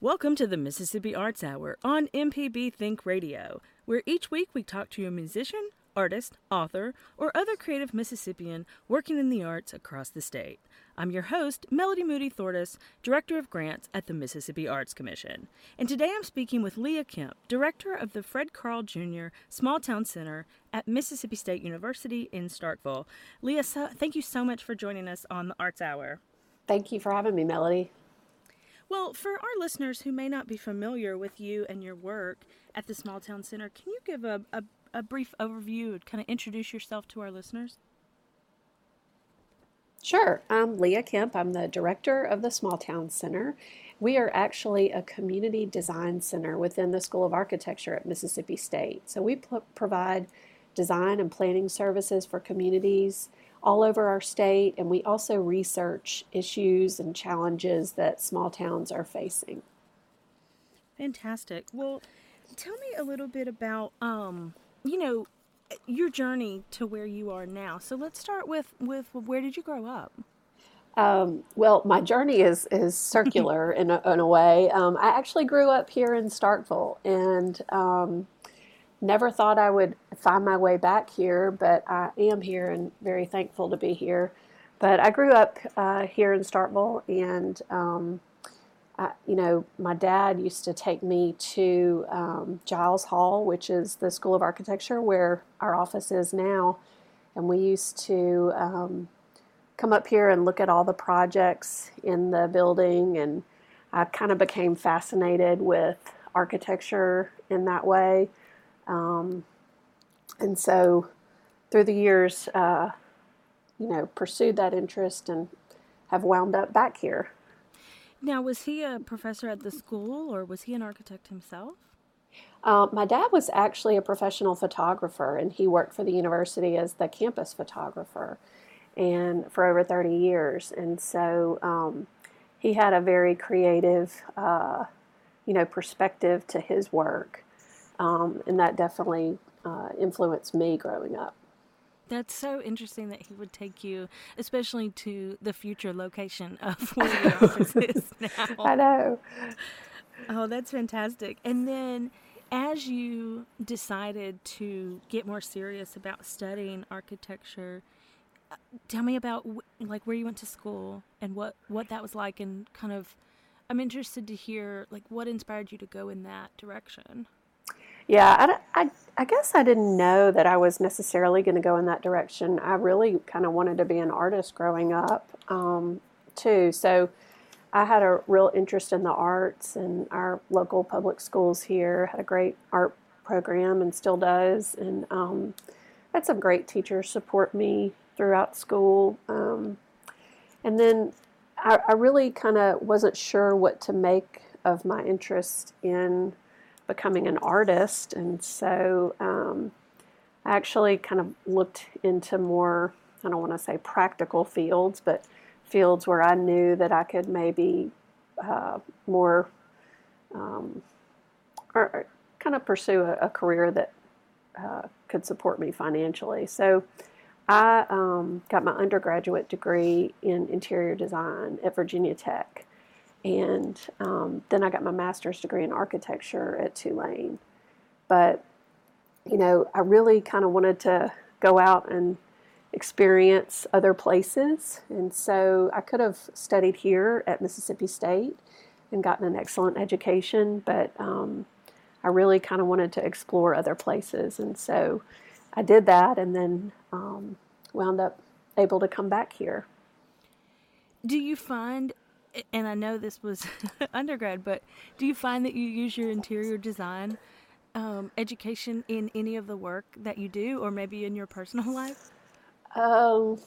Welcome to the Mississippi Arts Hour on MPB Think Radio, where each week we talk to a musician, artist, author, or other creative Mississippian working in the arts across the state. I'm your host, Melody Moody Thortis, Director of Grants at the Mississippi Arts Commission. And today I'm speaking with Leah Kemp, Director of the Fred Carl Jr. Small Town Center at Mississippi State University in Starkville. Leah, so, thank you so much for joining us on the Arts Hour. Thank you for having me, Melody. Well, for our listeners who may not be familiar with you and your work at the Small Town Center, can you give a, a, a brief overview and kind of introduce yourself to our listeners? Sure. I'm Leah Kemp. I'm the director of the Small Town Center. We are actually a community design center within the School of Architecture at Mississippi State. So we provide design and planning services for communities all over our state, and we also research issues and challenges that small towns are facing. Fantastic. Well, tell me a little bit about, um, you know, your journey to where you are now. So let's start with with where did you grow up? Um, well, my journey is is circular in a, in a way. Um, I actually grew up here in Starkville and um, never thought I would find my way back here, but I am here and very thankful to be here. But I grew up uh, here in Starkville and um, I, you know, my dad used to take me to um, Giles Hall, which is the School of Architecture where our office is now. And we used to um, come up here and look at all the projects in the building. And I kind of became fascinated with architecture in that way. Um, and so through the years, uh, you know, pursued that interest and have wound up back here. Now, was he a professor at the school or was he an architect himself? Uh, my dad was actually a professional photographer and he worked for the university as the campus photographer and for over 30 years. And so um, he had a very creative, uh, you know, perspective to his work. Um, and that definitely uh, influenced me growing up. That's so interesting that he would take you, especially to the future location of where your office is now. I know. Oh, that's fantastic. And then as you decided to get more serious about studying architecture, uh, tell me about like where you went to school and what what that was like and kind of I'm interested to hear like what inspired you to go in that direction. Yeah, I, I, I guess I didn't know that I was necessarily going to go in that direction. I really kind of wanted to be an artist growing up, um, too. So I had a real interest in the arts, and our local public schools here had a great art program and still does. And um, had some great teachers support me throughout school. Um, and then I, I really kind of wasn't sure what to make of my interest in becoming an artist, and so um, I actually kind of looked into more, I don't want to say practical fields, but fields where I knew that I could maybe uh, more um, or, kind of pursue a, a career that uh, could support me financially. So I um, got my undergraduate degree in interior design at Virginia Tech. And um, then I got my master's degree in architecture at Tulane. But, you know, I really kind of wanted to go out and experience other places. And so I could have studied here at Mississippi State and gotten an excellent education, but um, I really kind of wanted to explore other places. And so I did that and then um, wound up able to come back here. Do you find and I know this was undergrad, but do you find that you use your interior design um, education in any of the work that you do, or maybe in your personal life? Um,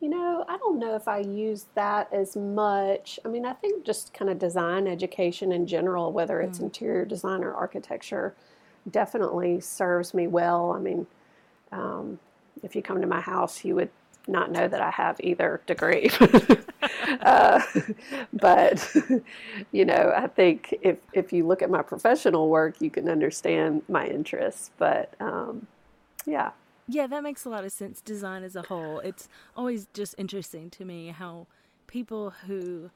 you know, I don't know if I use that as much. I mean, I think just kind of design education in general, whether it's mm. interior design or architecture, definitely serves me well. I mean, um, if you come to my house, you would not know that I have either degree. uh, but you know, I think if if you look at my professional work, you can understand my interests. But um, yeah. Yeah, that makes a lot of sense. Design as a whole. It's always just interesting to me how people who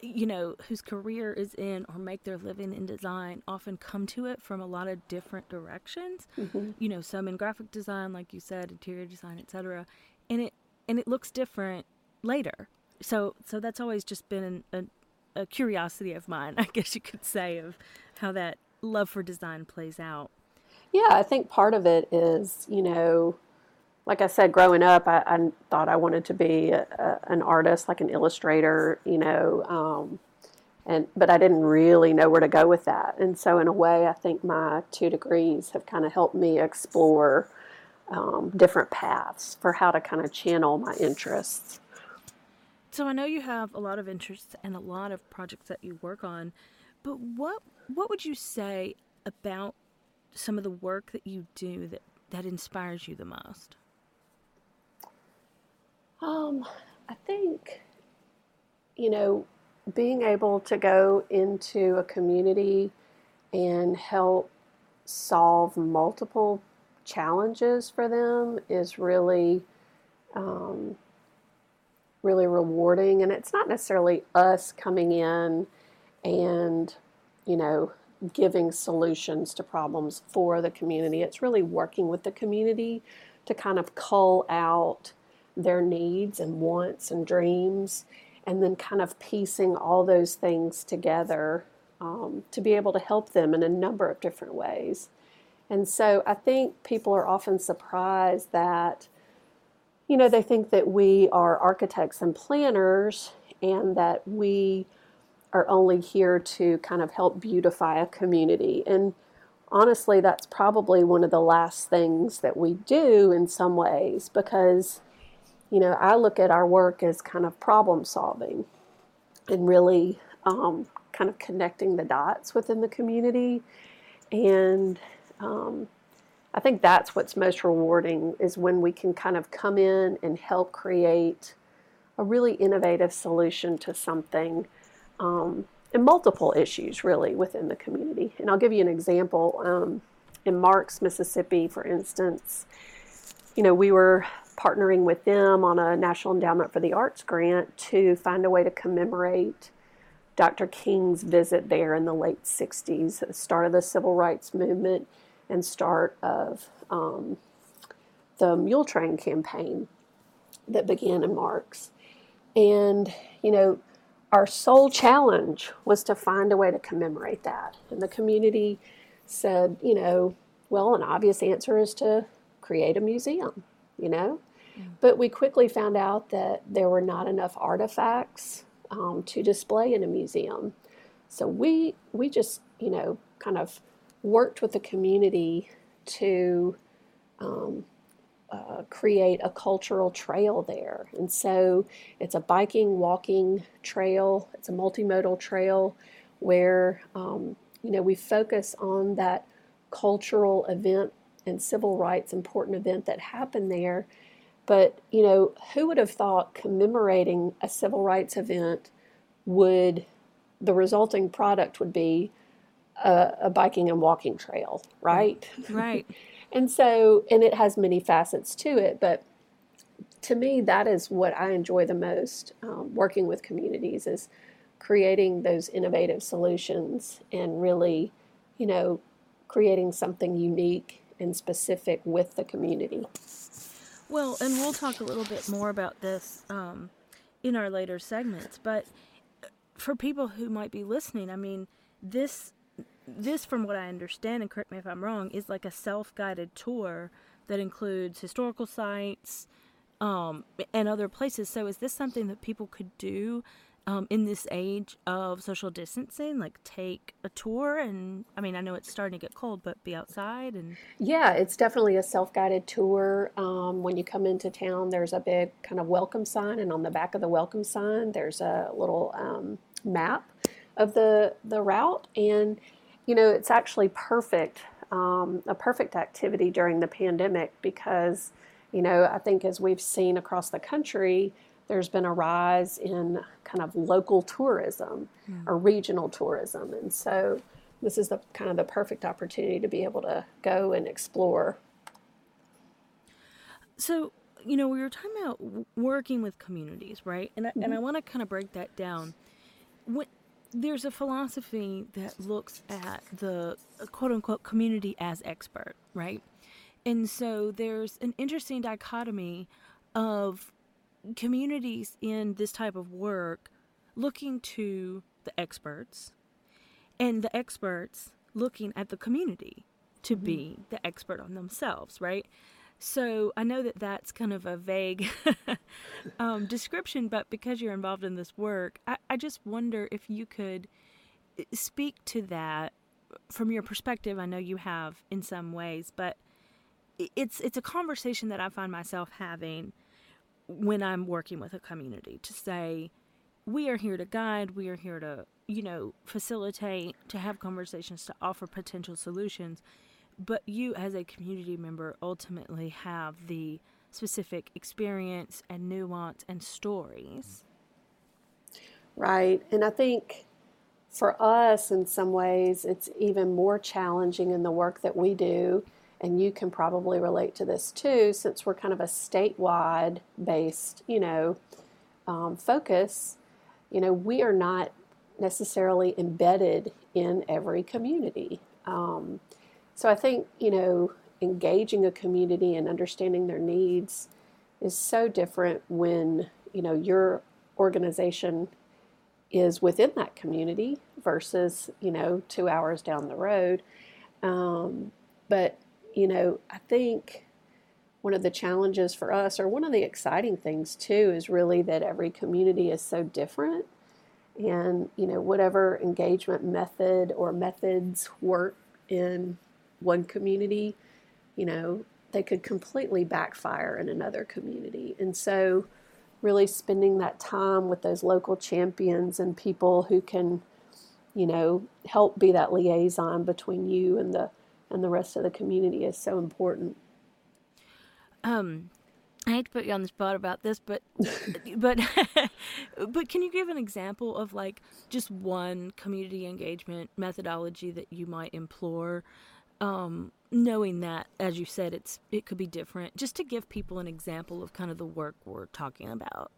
you know, whose career is in or make their living in design often come to it from a lot of different directions. Mm-hmm. You know, some in graphic design, like you said, interior design, etc. And it and it looks different later. So so that's always just been a, a curiosity of mine, I guess you could say, of how that love for design plays out. Yeah, I think part of it is, you know, like I said, growing up, I, I thought I wanted to be a, a, an artist, like an illustrator, you know, um, and but I didn't really know where to go with that. And so, in a way, I think my two degrees have kind of helped me explore um, different paths for how to kind of channel my interests. So I know you have a lot of interests and a lot of projects that you work on, but what what would you say about some of the work that you do that that inspires you the most? Um, I think, you know, being able to go into a community and help solve multiple challenges for them is really, um, really rewarding. And it's not necessarily us coming in and, you know, giving solutions to problems for the community. It's really working with the community to kind of cull out their needs and wants and dreams, and then kind of piecing all those things together um, to be able to help them in a number of different ways. And so I think people are often surprised that, you know, they think that we are architects and planners and that we are only here to kind of help beautify a community. And honestly, that's probably one of the last things that we do in some ways because you know, I look at our work as kind of problem solving and really um, kind of connecting the dots within the community. And um, I think that's what's most rewarding is when we can kind of come in and help create a really innovative solution to something um, and multiple issues really within the community. And I'll give you an example. Um, in Marks, Mississippi, for instance, you know, we were partnering with them on a National Endowment for the Arts grant to find a way to commemorate Dr. King's visit there in the late 60s, the start of the civil rights movement and start of um, the Mule Train campaign that began in Marks. And, you know, our sole challenge was to find a way to commemorate that. And the community said, you know, well, an obvious answer is to create a museum, you know? But we quickly found out that there were not enough artifacts um, to display in a museum. So we we just you know kind of worked with the community to um, uh, create a cultural trail there. And so it's a biking, walking trail. It's a multimodal trail where um, you know we focus on that cultural event and civil rights important event that happened there but, you know, who would have thought commemorating a civil rights event would, the resulting product would be a, a biking and walking trail, right? Right. and so, and it has many facets to it, but to me, that is what I enjoy the most um, working with communities is creating those innovative solutions and really, you know, creating something unique and specific with the community. Well, and we'll talk a little bit more about this um, in our later segments. But for people who might be listening, I mean, this this, from what I understand, and correct me if I'm wrong, is like a self-guided tour that includes historical sites um, and other places. So, is this something that people could do um, in this age of social distancing, like take a tour? And I mean, I know it's starting to get cold, but be outside and. Yeah, it's definitely a self guided tour. Um, when you come into town, there's a big kind of welcome sign, and on the back of the welcome sign, there's a little um, map of the, the route. And, you know, it's actually perfect, um, a perfect activity during the pandemic because, you know, I think as we've seen across the country, there's been a rise in kind of local tourism mm. or regional tourism. And so this is the kind of the perfect opportunity to be able to go and explore. So, you know, we were talking about working with communities, right? And I, mm-hmm. and I mm-hmm. want to kind of break that down. When, there's a philosophy that looks at the quote unquote community as expert, right? And so there's an interesting dichotomy of communities in this type of work looking to the experts and the experts looking at the community to mm-hmm. be the expert on themselves, right? So I know that that's kind of a vague um, description, but because you're involved in this work, I, I just wonder if you could eh, speak to that from your perspective. I know you have in some ways, but it's it's a conversation that I find myself having when I'm working with a community to say, we are here to guide, we are here to, you know, facilitate, to have conversations, to offer potential solutions. But you, as a community member, ultimately have the specific experience and nuance and stories. Right. And I think for us, in some ways, it's even more challenging in the work that we do and you can probably relate to this too, since we're kind of a statewide based, you know, um, focus. You know, we are not necessarily embedded in every community. Um, so I think you know, engaging a community and understanding their needs is so different when you know your organization is within that community versus you know two hours down the road. Um, but you know, I think one of the challenges for us, or one of the exciting things too, is really that every community is so different. And, you know, whatever engagement method or methods work in one community, you know, they could completely backfire in another community. And so, really spending that time with those local champions and people who can, you know, help be that liaison between you and the and the rest of the community is so important. Um, I hate to put you on the spot about this, but but but can you give an example of like just one community engagement methodology that you might implore? Um, knowing that, as you said, it's it could be different. Just to give people an example of kind of the work we're talking about.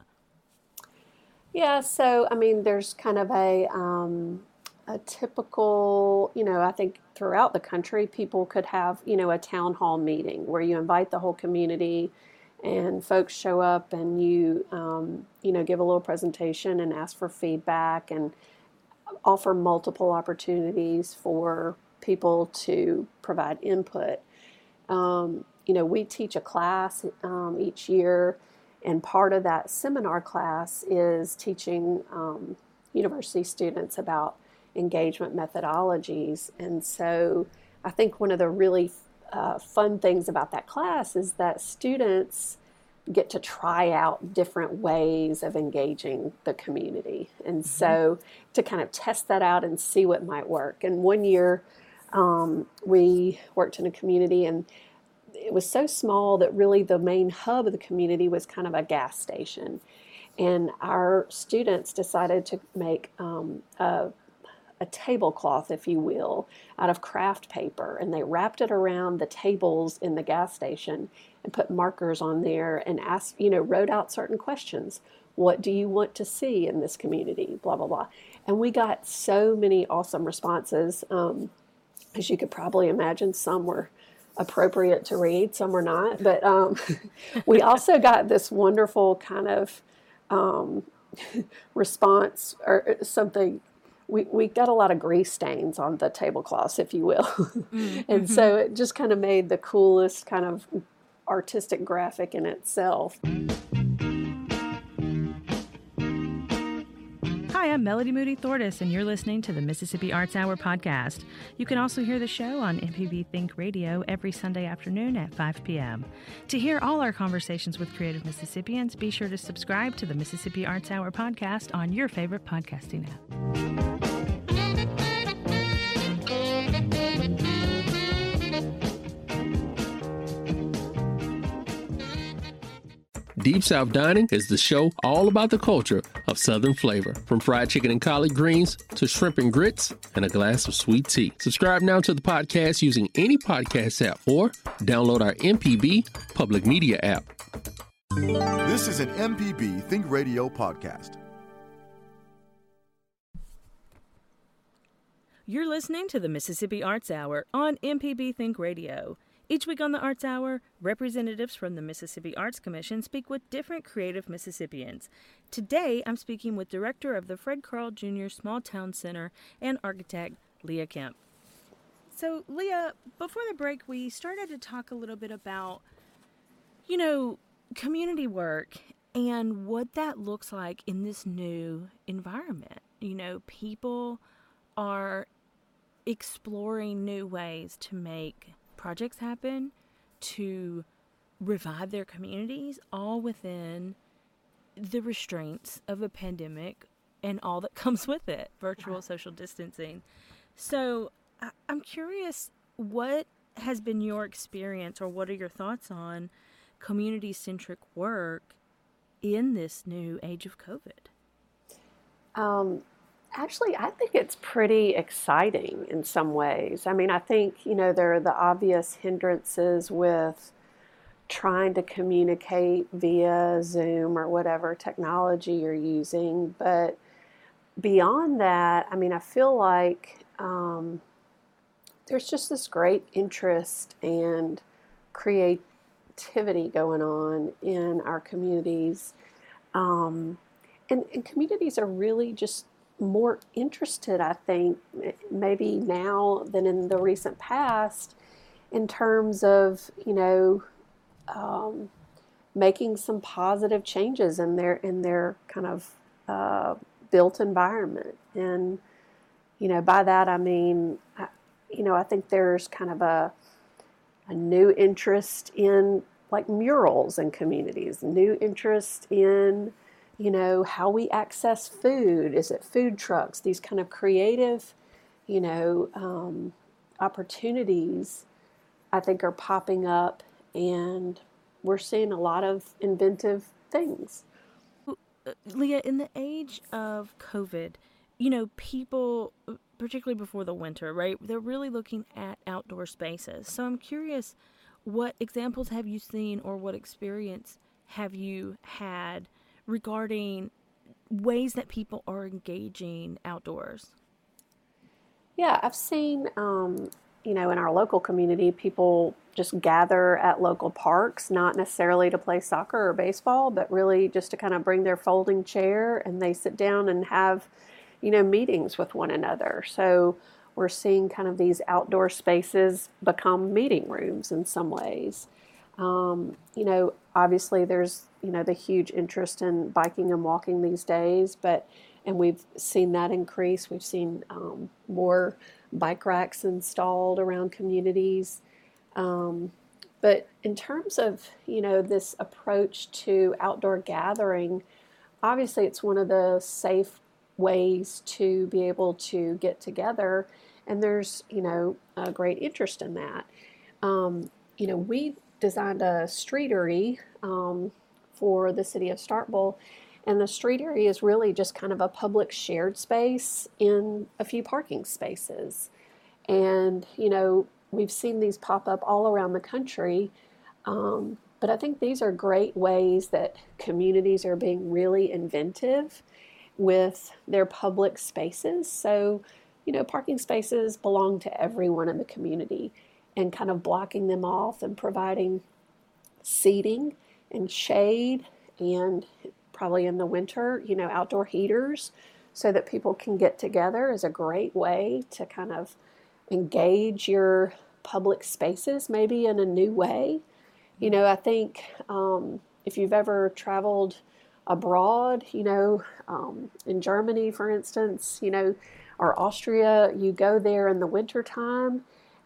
Yeah, so I mean, there's kind of a um, a typical, you know, I think throughout the country, people could have, you know, a town hall meeting where you invite the whole community and folks show up and you, um, you know, give a little presentation and ask for feedback and offer multiple opportunities for people to provide input. Um, you know, we teach a class um, each year, and part of that seminar class is teaching um, university students about engagement methodologies. And so I think one of the really uh, fun things about that class is that students get to try out different ways of engaging the community. And mm-hmm. so to kind of test that out and see what might work. And one year um, we worked in a community and it was so small that really the main hub of the community was kind of a gas station. And our students decided to make um, a a tablecloth, if you will, out of craft paper, and they wrapped it around the tables in the gas station and put markers on there and asked, you know, wrote out certain questions. What do you want to see in this community? Blah, blah, blah. And we got so many awesome responses. Um, as you could probably imagine, some were appropriate to read, some were not. But um, we also got this wonderful kind of um, response or something we, we got a lot of grease stains on the tablecloths, if you will. Mm-hmm. and so it just kind of made the coolest kind of artistic graphic in itself. Hi, I'm Melody Moody Thortis, and you're listening to the Mississippi Arts Hour podcast. You can also hear the show on MPB Think Radio every Sunday afternoon at 5 p.m. To hear all our conversations with creative Mississippians, be sure to subscribe to the Mississippi Arts Hour podcast on your favorite podcasting app. Deep South Dining is the show all about the culture of Southern flavor, from fried chicken and collard greens to shrimp and grits and a glass of sweet tea. Subscribe now to the podcast using any podcast app or download our MPB public media app. This is an MPB Think Radio podcast. You're listening to the Mississippi Arts Hour on MPB Think Radio. Each week on the Arts Hour, representatives from the Mississippi Arts Commission speak with different creative Mississippians. Today, I'm speaking with director of the Fred Carl Jr. Small Town Center and architect Leah Kemp. So, Leah, before the break, we started to talk a little bit about, you know, community work and what that looks like in this new environment. You know, people are exploring new ways to make projects happen to revive their communities, all within the restraints of a pandemic and all that comes with it virtual social distancing. So I- I'm curious what has been your experience or what are your thoughts on community centric work in this new age of COVID? Um, actually, I think it's pretty exciting in some ways. I mean, I think, you know, there are the obvious hindrances with trying to communicate via Zoom or whatever technology you're using. But beyond that, I mean, I feel like um, there's just this great interest and creativity going on in our communities. Um, and, and communities are really just more interested, I think, maybe now than in the recent past, in terms of you know um, making some positive changes in their in their kind of uh, built environment. And you know, by that I mean, I, you know, I think there's kind of a a new interest in like murals in communities, new interest in you know, how we access food. Is it food trucks? These kind of creative, you know, um, opportunities, I think, are popping up, and we're seeing a lot of inventive things. Uh, Leah, in the age of COVID, you know, people, uh, particularly before the winter, right, they're really looking at outdoor spaces. So I'm curious, what examples have you seen or what experience have you had regarding ways that people are engaging outdoors? Yeah, I've seen, um, you know, in our local community, people just gather at local parks, not necessarily to play soccer or baseball, but really just to kind of bring their folding chair and they sit down and have, you know, meetings with one another. So we're seeing kind of these outdoor spaces become meeting rooms in some ways. Um, you know, obviously there's you know the huge interest in biking and walking these days, but and we've seen that increase. We've seen um, more bike racks installed around communities. Um, but in terms of you know this approach to outdoor gathering, obviously it's one of the safe ways to be able to get together, and there's you know a great interest in that. Um, you know we designed a streetery um, for the city of Starkville. And the streetery is really just kind of a public shared space in a few parking spaces. And, you know, we've seen these pop up all around the country. Um, but I think these are great ways that communities are being really inventive with their public spaces. So, you know, parking spaces belong to everyone in the community and kind of blocking them off and providing seating and shade and probably in the winter, you know, outdoor heaters so that people can get together is a great way to kind of engage your public spaces maybe in a new way. You know, I think um, if you've ever traveled abroad, you know, um, in Germany, for instance, you know, or Austria, you go there in the wintertime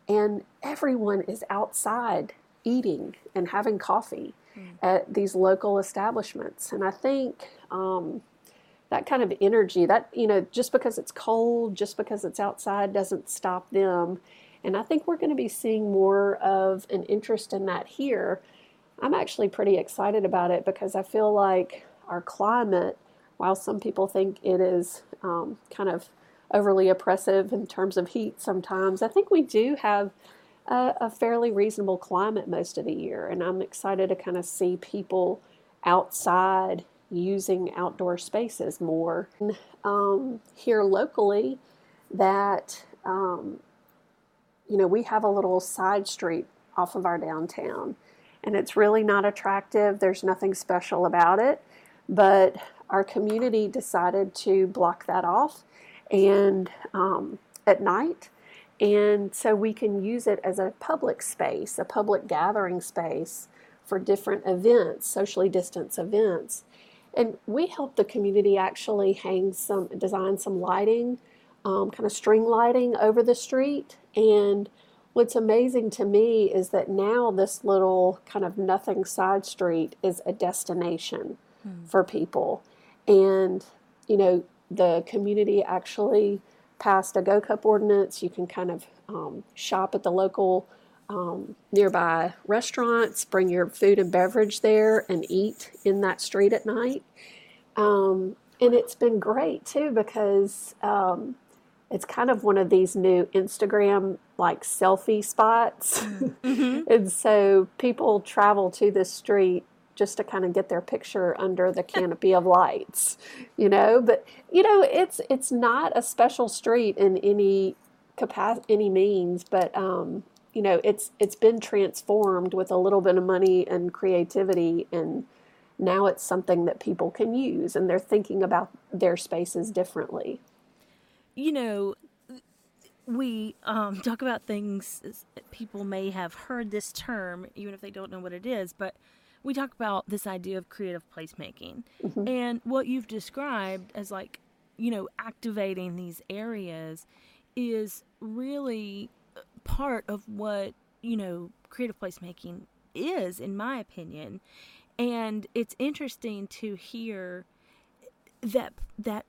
and everyone is outside eating and having coffee mm. at these local establishments. And I think um, that kind of energy, that, you know, just because it's cold, just because it's outside doesn't stop them. And I think we're going to be seeing more of an interest in that here. I'm actually pretty excited about it because I feel like our climate, while some people think it is um, kind of overly oppressive in terms of heat sometimes, I think we do have a, a fairly reasonable climate most of the year. And I'm excited to kind of see people outside using outdoor spaces more. Um, here locally, that, um, you know, we have a little side street off of our downtown, and it's really not attractive. There's nothing special about it, but our community decided to block that off and um, at night and so we can use it as a public space, a public gathering space for different events, socially distanced events. And we help the community actually hang some, design some lighting, um, kind of string lighting over the street. And what's amazing to me is that now this little kind of nothing side street is a destination hmm. for people. And, you know, the community actually passed a Go Cup ordinance. You can kind of um, shop at the local um, nearby restaurants, bring your food and beverage there, and eat in that street at night. Um, and it's been great too because um, it's kind of one of these new Instagram like selfie spots. Mm-hmm. and so people travel to this street just to kind of get their picture under the canopy of lights, you know. But you know, it's it's not a special street in any capacity, any means, but um, you know, it's it's been transformed with a little bit of money and creativity, and now it's something that people can use, and they're thinking about their spaces differently. You know, we um, talk about things people may have heard this term, even if they don't know what it is, but we talk about this idea of creative placemaking mm-hmm. and what you've described as like you know activating these areas is really part of what you know creative placemaking is in my opinion and it's interesting to hear that that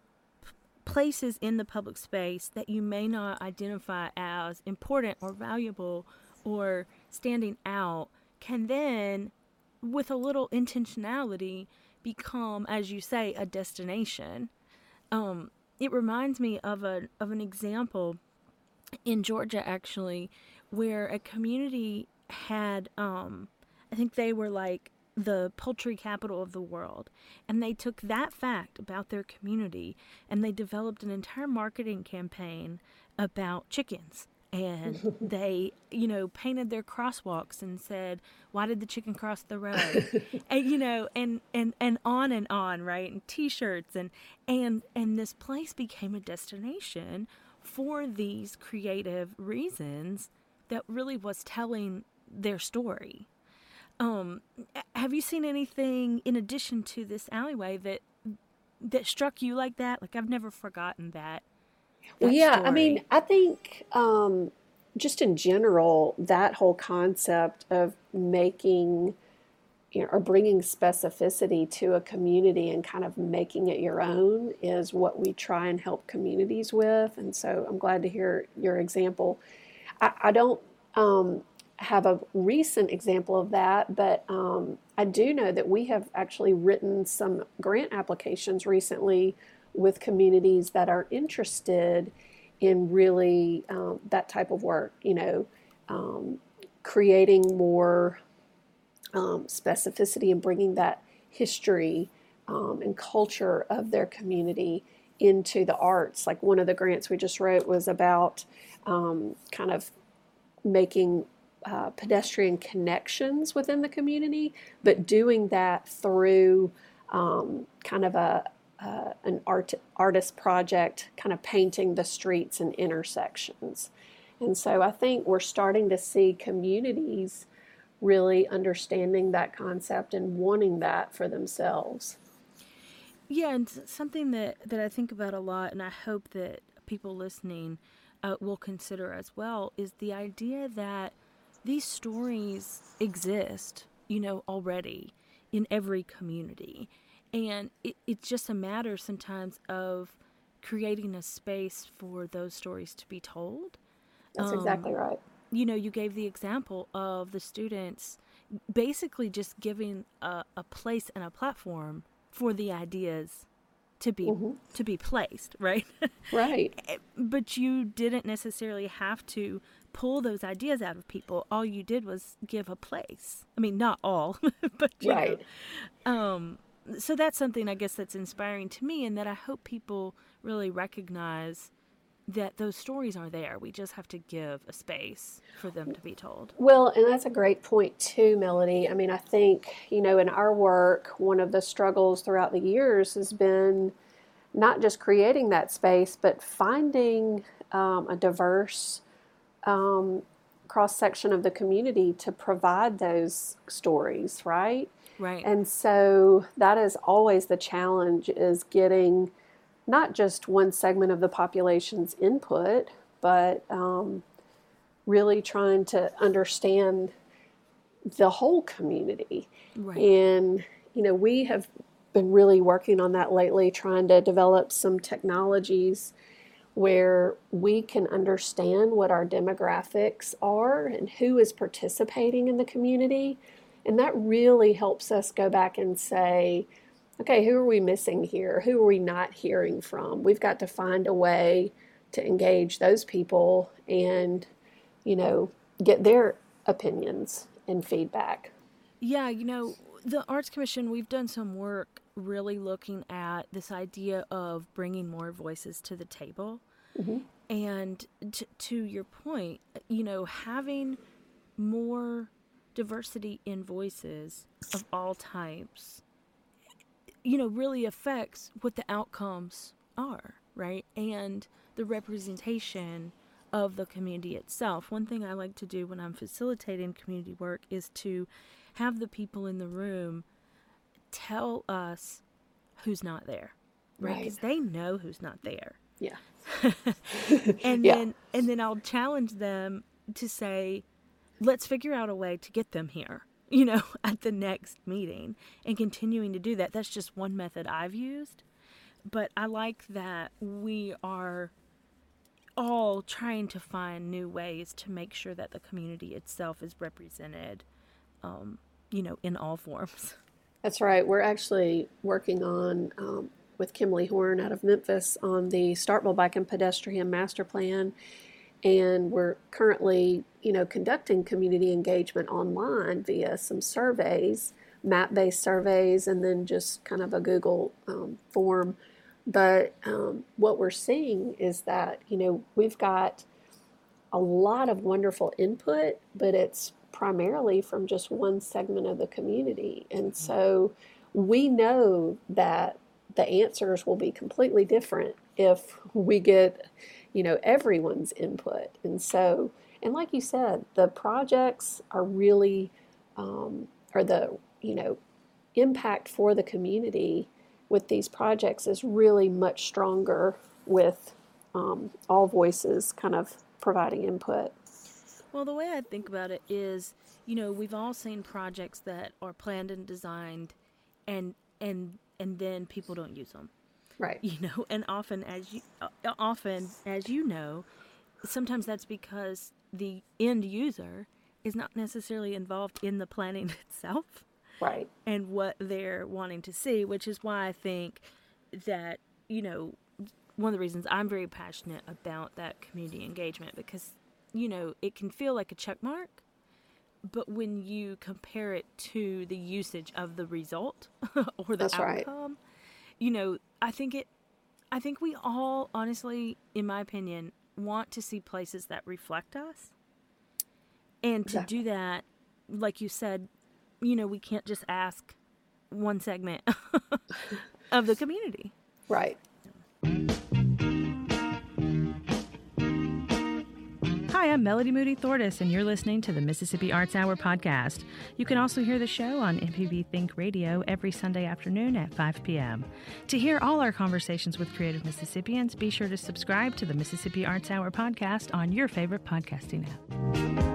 places in the public space that you may not identify as important or valuable or standing out can then with a little intentionality become as you say a destination. Um, it reminds me of a of an example in Georgia actually where a community had um, I think they were like the poultry capital of the world and they took that fact about their community and they developed an entire marketing campaign about chickens and they, you know, painted their crosswalks and said, "Why did the chicken cross the road?" and you know, and and and on and on, right? And T-shirts and and and this place became a destination for these creative reasons that really was telling their story. Um, have you seen anything in addition to this alleyway that that struck you like that? Like I've never forgotten that well, yeah, story. I mean, I think um, just in general, that whole concept of making you know, or bringing specificity to a community and kind of making it your own is what we try and help communities with. And so I'm glad to hear your example. I, I don't um, have a recent example of that, but um, I do know that we have actually written some grant applications recently with communities that are interested in really um, that type of work, you know, um, creating more um, specificity and bringing that history um, and culture of their community into the arts. Like one of the grants we just wrote was about um, kind of making uh, pedestrian connections within the community, but doing that through um, kind of a, uh, an art artist project, kind of painting the streets and intersections. And so I think we're starting to see communities really understanding that concept and wanting that for themselves. Yeah, and something that, that I think about a lot, and I hope that people listening uh, will consider as well, is the idea that these stories exist, you know, already in every community. And it, it's just a matter sometimes of creating a space for those stories to be told. That's um, exactly right. You know, you gave the example of the students basically just giving a, a place and a platform for the ideas to be mm-hmm. to be placed, right? Right. Eh, but you didn't necessarily have to pull those ideas out of people. All you did was give a place. I mean, not all, but right. Know, um, so that's something I guess that's inspiring to me, and that I hope people really recognize that those stories are there. We just have to give a space for them to be told. Well, and that's a great point too, Melody. I mean, I think, you know, in our work, one of the struggles throughout the years has been not just creating that space, but finding um, a diverse um, cross section of the community to provide those stories, right? Right. And so that is always the challenge is getting not just one segment of the population's input, but um, really trying to understand the whole community. Right. And, you know, we have been really working on that lately, trying to develop some technologies where we can understand what our demographics are and who is participating in the community. And that really helps us go back and say, okay, who are we missing here? Who are we not hearing from? We've got to find a way to engage those people and, you know, get their opinions and feedback. Yeah, you know, the Arts Commission, we've done some work really looking at this idea of bringing more voices to the table. Mm-hmm. And t- to your point, you know, having more diversity in voices of all types you know, really affects what the outcomes are, right? And the representation of the community itself. One thing I like to do when I'm facilitating community work is to have the people in the room tell us who's not there, right? Because right. they know who's not there. Yeah. and yeah. then and then I'll challenge them to say, let's figure out a way to get them here you know, at the next meeting and continuing to do that. That's just one method I've used. But I like that we are all trying to find new ways to make sure that the community itself is represented, um, you know, in all forms. That's right. We're actually working on, um, with Kimley-Horn out of Memphis, on the Starkville Bike and Pedestrian Master Plan and we're currently you know conducting community engagement online via some surveys map-based surveys and then just kind of a google um, form but um, what we're seeing is that you know we've got a lot of wonderful input but it's primarily from just one segment of the community and mm-hmm. so we know that the answers will be completely different if we get you know, everyone's input. And so, and like you said, the projects are really, um, or the, you know, impact for the community with these projects is really much stronger with um, all voices kind of providing input. Well, the way I think about it is, you know, we've all seen projects that are planned and designed, and and and then people don't use them. Right. You know, and often as you uh, often as you know, sometimes that's because the end user is not necessarily involved in the planning itself. Right. And what they're wanting to see, which is why I think that, you know, one of the reasons I'm very passionate about that community engagement because, you know, it can feel like a check mark, but when you compare it to the usage of the result or the That's outcome, right. You know, I think it I think we all honestly in my opinion want to see places that reflect us. And to exactly. do that, like you said, you know, we can't just ask one segment of the community. Right. Hi, I'm Melody Moody Thortis, and you're listening to the Mississippi Arts Hour podcast. You can also hear the show on MPB Think Radio every Sunday afternoon at 5 p.m. To hear all our conversations with creative Mississippians, be sure to subscribe to the Mississippi Arts Hour podcast on your favorite podcasting app.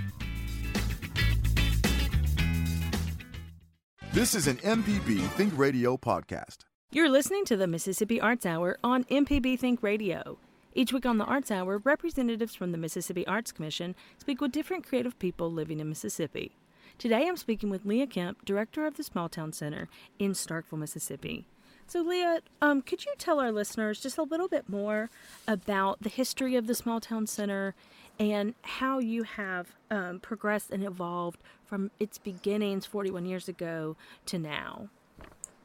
This is an MPB Think Radio podcast. You're listening to the Mississippi Arts Hour on MPB Think Radio. Each week on the Arts Hour, representatives from the Mississippi Arts Commission speak with different creative people living in Mississippi. Today I'm speaking with Leah Kemp, director of the Small Town Center in Starkville, Mississippi. So, Leah, um, could you tell our listeners just a little bit more about the history of the Small Town Center and how you have um, progressed and evolved from its beginnings 41 years ago to now.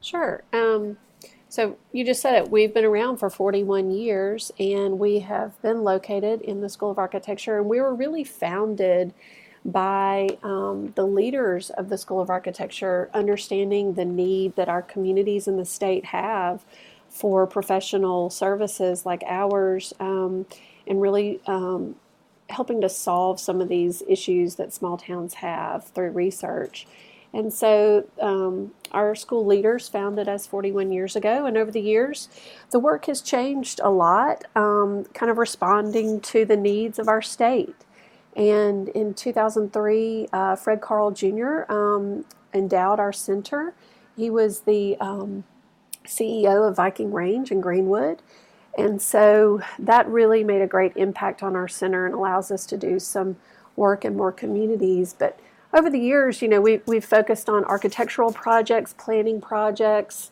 Sure. Um, so you just said it. We've been around for 41 years and we have been located in the School of Architecture, and we were really founded by um, the leaders of the School of Architecture understanding the need that our communities in the state have for professional services like ours um, and really um, helping to solve some of these issues that small towns have through research. And so um, our school leaders founded us 41 years ago, and over the years, the work has changed a lot, um, kind of responding to the needs of our state. And in 2003, uh, Fred Carl Jr. Um, endowed our center. He was the um, CEO of Viking Range in Greenwood. And so that really made a great impact on our center and allows us to do some work in more communities. But over the years, you know, we, we've focused on architectural projects, planning projects,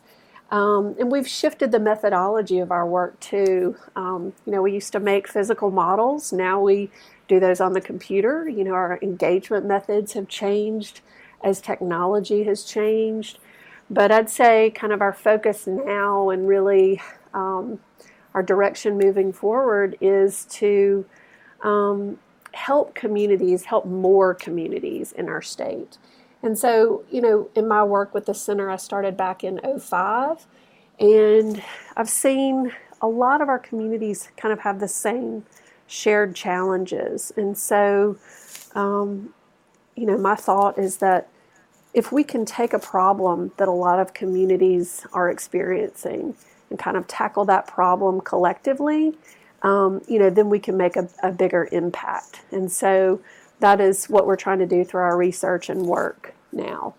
um, and we've shifted the methodology of our work too. Um, you know, we used to make physical models, now we do those on the computer. You know, our engagement methods have changed as technology has changed. But I'd say kind of our focus now and really um, our direction moving forward is to um, help communities, help more communities in our state. And so, you know, in my work with the center, I started back in 05, and I've seen a lot of our communities kind of have the same shared challenges. And so, um, you know, my thought is that if we can take a problem that a lot of communities are experiencing and kind of tackle that problem collectively, um, you know, then we can make a, a bigger impact. And so that is what we're trying to do through our research and work now.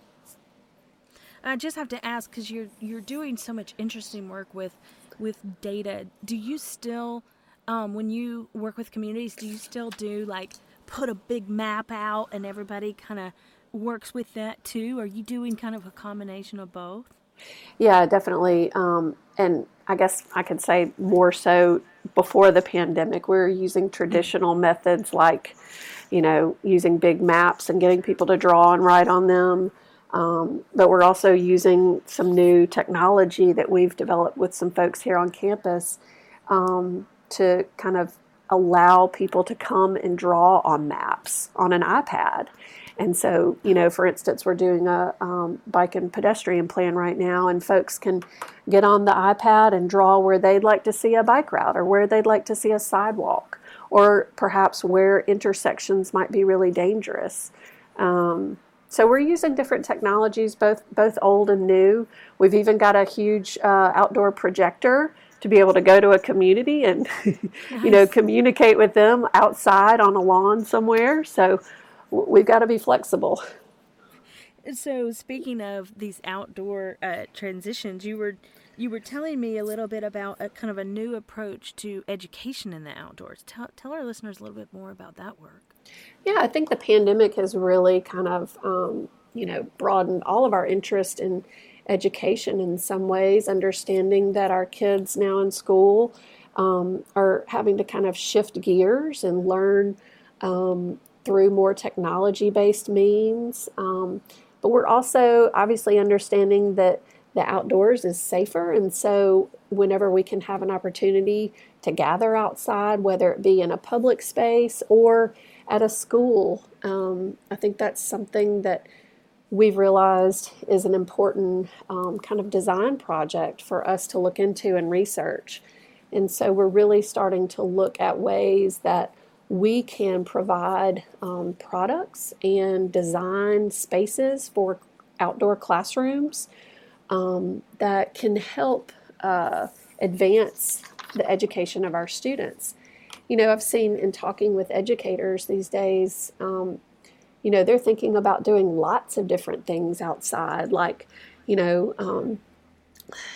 I just have to ask because you're you're doing so much interesting work with with data. Do you still, um, when you work with communities, do you still do like put a big map out and everybody kind of works with that too? Are you doing kind of a combination of both? Yeah, definitely. Um, and I guess I could say more so before the pandemic, we were using traditional methods like, you know, using big maps and getting people to draw and write on them. Um, but we're also using some new technology that we've developed with some folks here on campus um, to kind of allow people to come and draw on maps on an iPad. And so, you know, for instance, we're doing a um, bike and pedestrian plan right now, and folks can get on the iPad and draw where they'd like to see a bike route or where they'd like to see a sidewalk, or perhaps where intersections might be really dangerous. Um, so we're using different technologies, both both old and new. We've even got a huge uh, outdoor projector to be able to go to a community and nice. you know communicate with them outside on a lawn somewhere. So we've got to be flexible. So speaking of these outdoor uh, transitions, you were you were telling me a little bit about a kind of a new approach to education in the outdoors. Tell, tell our listeners a little bit more about that work. Yeah, I think the pandemic has really kind of um, you know, broadened all of our interest in education in some ways, understanding that our kids now in school um, are having to kind of shift gears and learn um, through more technology based means. Um, but we're also obviously understanding that the outdoors is safer. And so, whenever we can have an opportunity to gather outside, whether it be in a public space or at a school, um, I think that's something that we've realized is an important um, kind of design project for us to look into and research. And so we're really starting to look at ways that we can provide um, products and design spaces for outdoor classrooms um, that can help uh, advance the education of our students. You know, I've seen in talking with educators these days, um, you know, they're thinking about doing lots of different things outside, like, you know, um,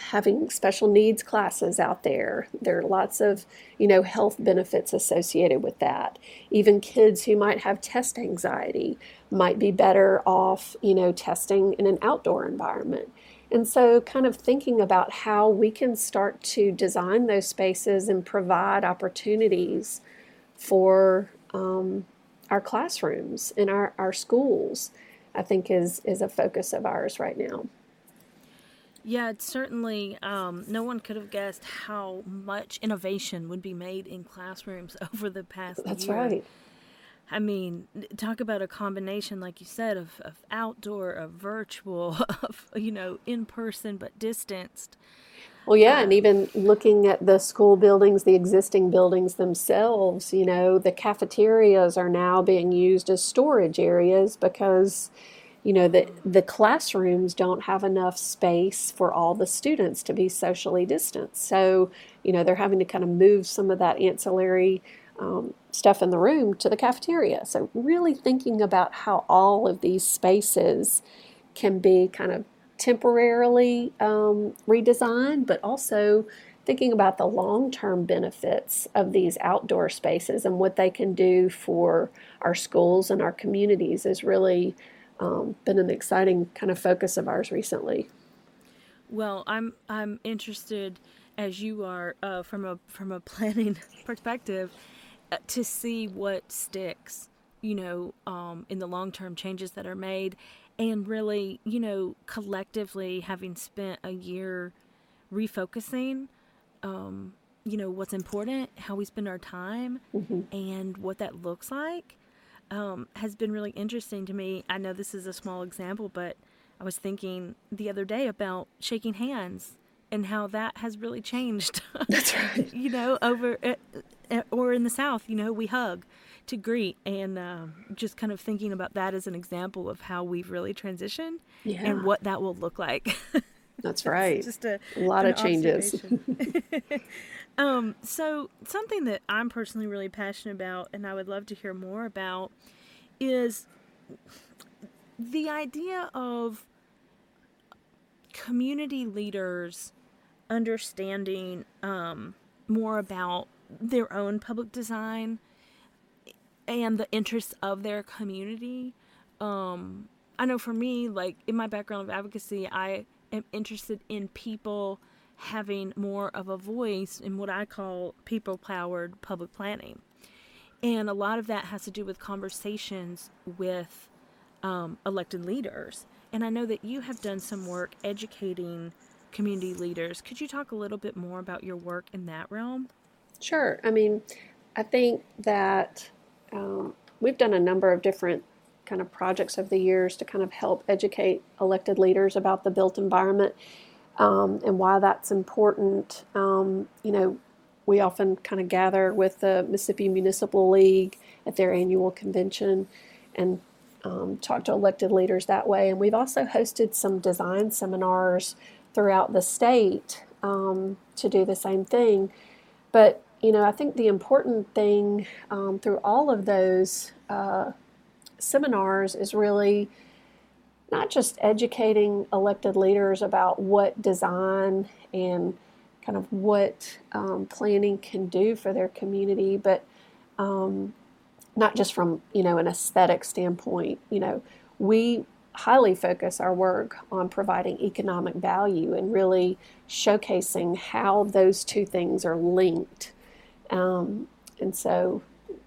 having special needs classes out there. There are lots of, you know, health benefits associated with that. Even kids who might have test anxiety might be better off, you know, testing in an outdoor environment. And so, kind of thinking about how we can start to design those spaces and provide opportunities for um, our classrooms and our, our schools, I think is, is a focus of ours right now. Yeah, it's certainly, um, no one could have guessed how much innovation would be made in classrooms over the past That's year. right. I mean, talk about a combination, like you said, of, of outdoor, of virtual, of, you know, in person but distanced. Well, yeah, and even looking at the school buildings, the existing buildings themselves, you know, the cafeterias are now being used as storage areas because, you know, the, the classrooms don't have enough space for all the students to be socially distanced. So, you know, they're having to kind of move some of that ancillary um, stuff in the room to the cafeteria. So, really thinking about how all of these spaces can be kind of temporarily um, redesigned, but also thinking about the long term benefits of these outdoor spaces and what they can do for our schools and our communities is really um, been an exciting kind of focus of ours recently. Well, I'm I'm interested, as you are, uh, from a from a planning perspective, uh, to see what sticks. You know, um, in the long term changes that are made, and really, you know, collectively having spent a year refocusing, um, you know, what's important, how we spend our time, Mm-hmm. and what that looks like, um, has been really interesting to me. I know this is a small example, but I was thinking the other day about shaking hands and how that has really changed. That's right. you know, over uh, uh, or in the South, you know, we hug to greet, and um, just kind of thinking about that as an example of how we've really transitioned Yeah. and what that will look like. That's right. just a, A lot of changes. um, so something that I'm personally really passionate about, and I would love to hear more about, is the idea of community leaders understanding um, more about their own public design and the interests of their community. Um, I know for me, like in my background of advocacy, I am interested in people having more of a voice in what I call people powered public planning. And a lot of that has to do with conversations with um, elected leaders. And I know that you have done some work educating community leaders. Could you talk a little bit more about your work in that realm? Sure. I mean, I think that um, we've done a number of different kind of projects over the years to kind of help educate elected leaders about the built environment um, and why that's important. Um, you know, we often kind of gather with the Mississippi Municipal League at their annual convention and um, talk to elected leaders that way. And we've also hosted some design seminars throughout the state um, to do the same thing. But you know, I think the important thing um, through all of those uh, seminars is really not just educating elected leaders about what design and kind of what um, planning can do for their community, but um, not just from you know an aesthetic standpoint. You know, we highly focus our work on providing economic value and really showcasing how those two things are linked. Um, and so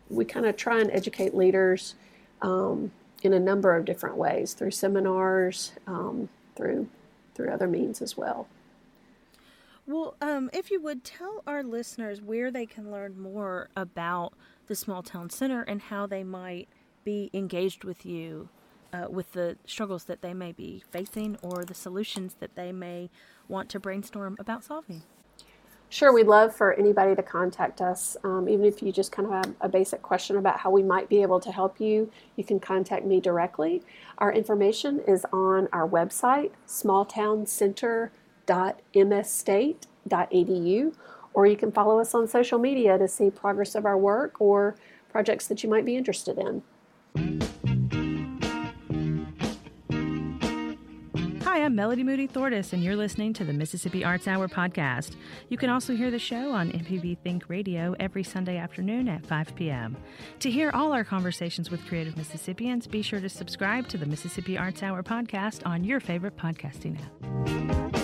we kind of try and educate leaders um, in a number of different ways through seminars, um, through through other means as well. Well, um, if you would tell our listeners where they can learn more about the Small Town Center and how they might be engaged with you uh, with the struggles that they may be facing or the solutions that they may want to brainstorm about solving. Sure, we'd love for anybody to contact us. Um, even if you just kind of have a basic question about how we might be able to help you, you can contact me directly. Our information is on our website, smalltowncenter.msstate.edu, or you can follow us on social media to see progress of our work or projects that you might be interested in. Hi, I'm Melody Moody Thortis, and you're listening to the Mississippi Arts Hour podcast. You can also hear the show on MPB Think Radio every Sunday afternoon at 5 p.m. To hear all our conversations with creative Mississippians, be sure to subscribe to the Mississippi Arts Hour podcast on your favorite podcasting app.